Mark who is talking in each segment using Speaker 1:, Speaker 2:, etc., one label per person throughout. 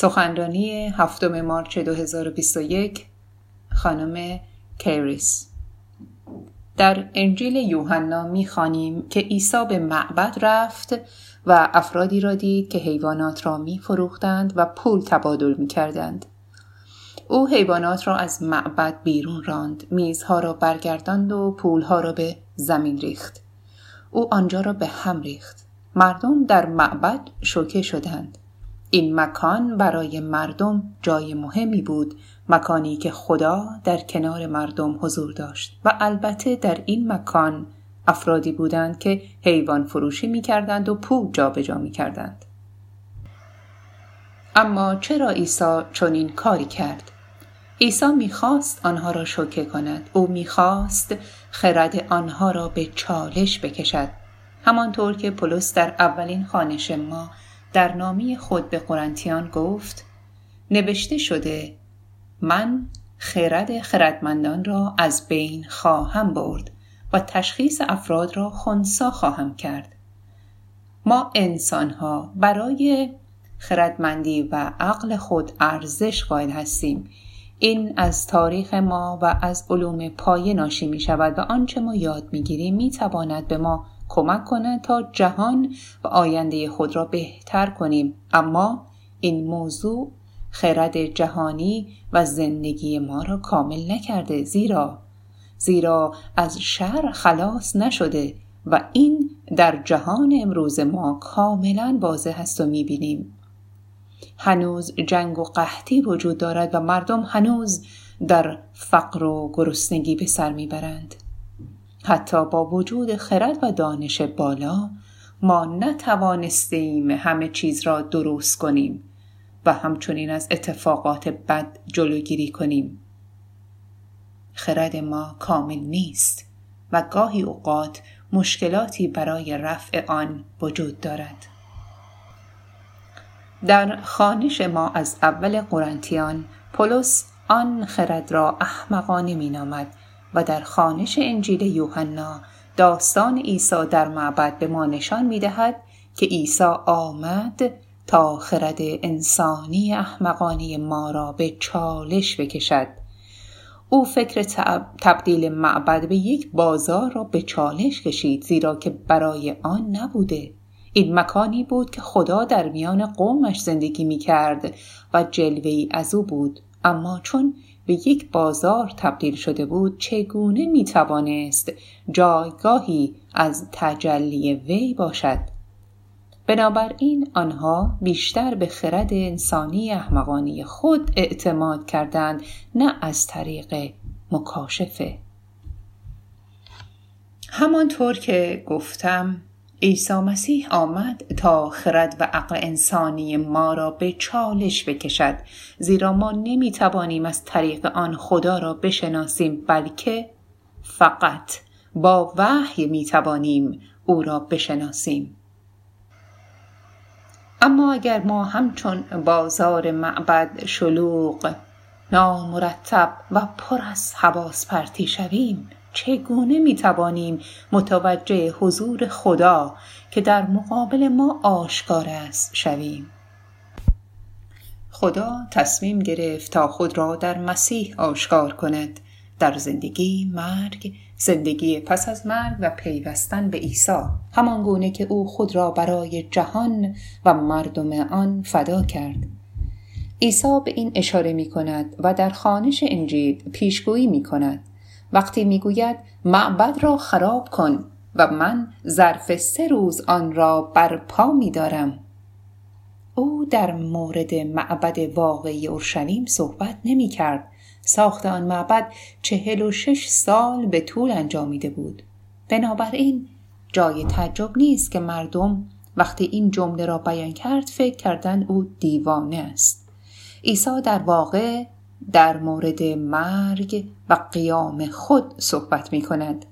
Speaker 1: سخنرانی هفتم مارچ 2021 خانم کیریس در انجیل یوحنا می‌خوانیم که عیسی به معبد رفت و افرادی را دید که حیوانات را میفروختند و پول تبادل می‌کردند. او حیوانات را از معبد بیرون راند میزها را برگرداند و پولها را به زمین ریخت. او آنجا را به هم ریخت. مردم در معبد شوکه شدند. این مکان برای مردم جای مهمی بود مکانی که خدا در کنار مردم حضور داشت و البته در این مکان افرادی بودند که حیوان فروشی می کردند و پول جابجا می کردند. اما چرا عیسی چنین کاری کرد؟ عیسی می‌خواست آنها را شوکه کند او می‌خواست خرد آنها را به چالش بکشد همانطور که پولس در اولین خانش ما در نامی خود به قرنتیان گفت نوشته شده من خرد خردمندان را از بین خواهم برد و تشخیص افراد را خونسا خواهم کرد. ما انسان ها برای خردمندی و عقل خود ارزش قائل هستیم. این از تاریخ ما و از علوم پایه ناشی می شود و آنچه ما یاد می گیریم می تواند به ما کمک کند تا جهان و آینده خود را بهتر کنیم. اما این موضوع خرد جهانی و زندگی ما را کامل نکرده زیرا زیرا از شر خلاص نشده و این در جهان امروز ما کاملا واضح است و می‌بینیم. هنوز جنگ و قحطی وجود دارد و مردم هنوز در فقر و گرسنگی به سر می‌برند. حتی با وجود خرد و دانش بالا ما نتوانستیم همه چیز را درست کنیم و همچنین از اتفاقات بد جلوگیری کنیم. خرد ما کامل نیست و گاهی اوقات مشکلاتی برای رفع آن وجود دارد. در خانش ما از اول قرنتیان پولس آن خرد را احمقانه مینامد و در خانش انجیل یوحنا داستان عیسی در معبد به ما نشان می دهد که عیسی آمد تا خرد انسانی احمقانه ما را به چالش بکشد. او فکر تبدیل معبد به یک بازار را به چالش کشید زیرا که برای آن نبوده. این مکانی بود که خدا در میان قومش زندگی می کرد و جلوی از او بود. اما چون به یک بازار تبدیل شده بود چگونه می توانست جایگاهی از تجلی وی باشد؟ بنابراین آنها بیشتر به خرد انسانی احمقانی خود اعتماد کردند نه از طریق مکاشفه. همانطور که گفتم عیسی مسیح آمد تا خرد و عقل انسانی ما را به چالش بکشد زیرا ما نمی توانیم از طریق آن خدا را بشناسیم بلکه فقط با وحی می توانیم او را بشناسیم. اما اگر ما همچون بازار معبد شلوغ نامرتب و پر از حواس پرتی شویم چگونه می توانیم متوجه حضور خدا که در مقابل ما آشکار است شویم؟ خدا تصمیم گرفت تا خود را در مسیح آشکار کند. در زندگی مرگ زندگی پس از مرگ و پیوستن به عیسی همان گونه که او خود را برای جهان و مردم آن فدا کرد. عیسی به این اشاره می کند و در خانش انجیل پیشگویی می کند وقتی می‌گوید معبد را خراب کن و من ظرف سه روز آن را بر پا میدارم او در مورد معبد واقعی اورشلیم صحبت نمی کرد. ساخت آن معبد چهل و شش سال به طول انجامیده بود. بنابراین جای تعجب نیست که مردم وقتی این جمله را بیان کرد فکر کردند او دیوانه است. عیسی در واقع در مورد مرگ و قیام خود صحبت می کند.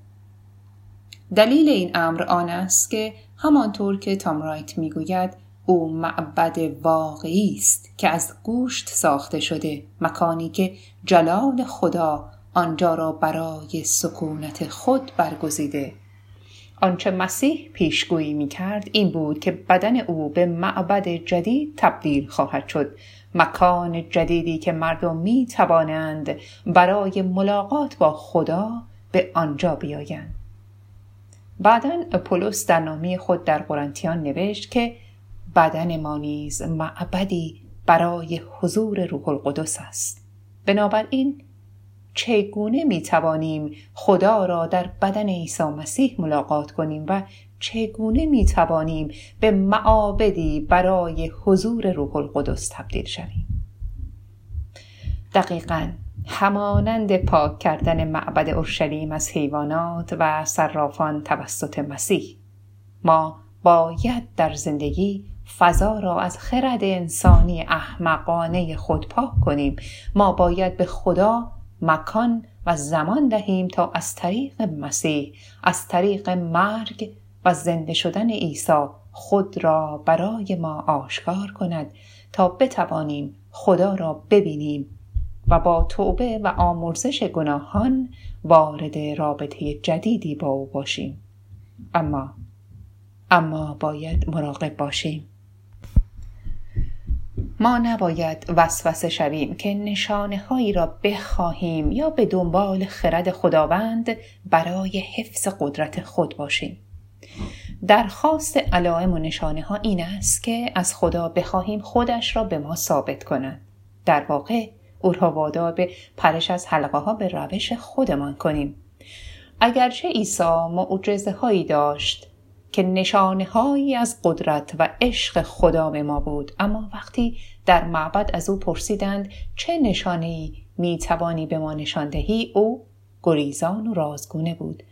Speaker 1: دلیل این امر آن است که همانطور که تام رایت می گوید او معبد واقعی است که از گوشت ساخته شده مکانی که جلال خدا آنجا را برای سکونت خود برگزیده آنچه مسیح پیشگویی می کرد این بود که بدن او به معبد جدید تبدیل خواهد شد مکان جدیدی که مردم می توانند برای ملاقات با خدا به آنجا بیایند. بعدا اپولوس در نامی خود در قرنتیان نوشت که بدن ما نیز معبدی برای حضور روح القدس است. بنابراین چگونه می توانیم خدا را در بدن عیسی مسیح ملاقات کنیم و چگونه می توانیم به معابدی برای حضور روح القدس تبدیل شویم؟ دقیقا همانند پاک کردن معبد اورشلیم از حیوانات و صرافان توسط مسیح ما باید در زندگی فضا را از خرد انسانی احمقانه خود پاک کنیم. ما باید به خدا مکان و زمان دهیم تا از طریق مسیح از طریق مرگ و زنده شدن عیسی خود را برای ما آشکار کند تا بتوانیم خدا را ببینیم و با توبه و آمرزش گناهان وارد رابطه جدیدی با او باشیم. اما اما باید مراقب باشیم. ما نباید وسوسه شویم که نشانه هایی را بخواهیم یا به دنبال خرد خداوند برای حفظ قدرت خود باشیم. درخواست علائم و نشانه ها این است که از خدا بخواهیم خودش را به ما ثابت کند. در واقع او را وادار به پرش از حلقه ها به روش خودمان کنیم. اگرچه عیسی معجزه هایی داشت که نشانه هایی از قدرت و عشق خدا به ما بود. اما وقتی در معبد از او پرسیدند چه نشانه ای می توانی به ما نشان دهی او گریزان و رازگونه بود.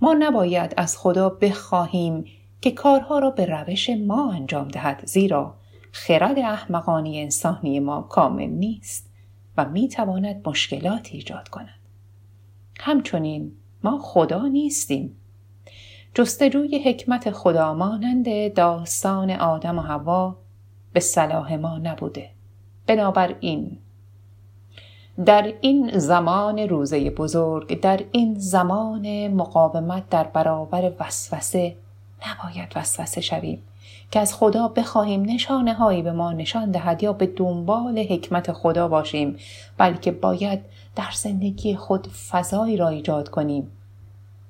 Speaker 1: ما نباید از خدا بخواهیم که کارها را به روش ما انجام دهد زیرا خرد احمقانی انسانی ما کامل نیست و می تواند مشکلات ایجاد کند. همچنین ما خدا نیستیم. جستجوی حکمت خدا مانند داستان آدم و هوا به صلاح ما نبوده. بنابراین در این زمان روزه بزرگ در این زمان مقاومت در برابر وسوسه نباید وسوسه شویم که از خدا بخواهیم نشانه هایی به ما نشان دهد یا به دنبال حکمت خدا باشیم بلکه باید در زندگی خود فضایی را ایجاد کنیم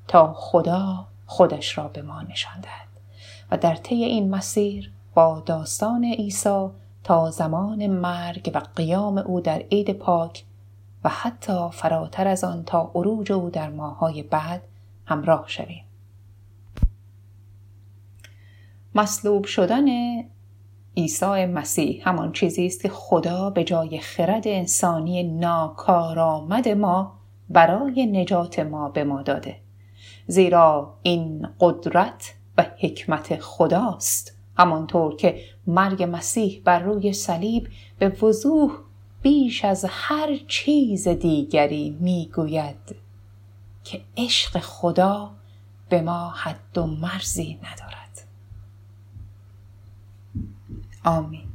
Speaker 1: تا خدا خودش را به ما نشان دهد و در طی این مسیر با داستان عیسی تا زمان مرگ و قیام او در عید پاک و حتی فراتر از آن تا عروج او در ماهای بعد همراه شویم. مصلوب شدن عیسی مسیح همان چیزی است که خدا به جای خرد انسانی ناکارآمد ما برای نجات ما به ما داده. زیرا این قدرت و حکمت خداست. همانطور که مرگ مسیح بر روی صلیب به وضوح بیش از هر چیز دیگری می‌گوید که عشق خدا به ما حد و مرزی ندارد. آمین.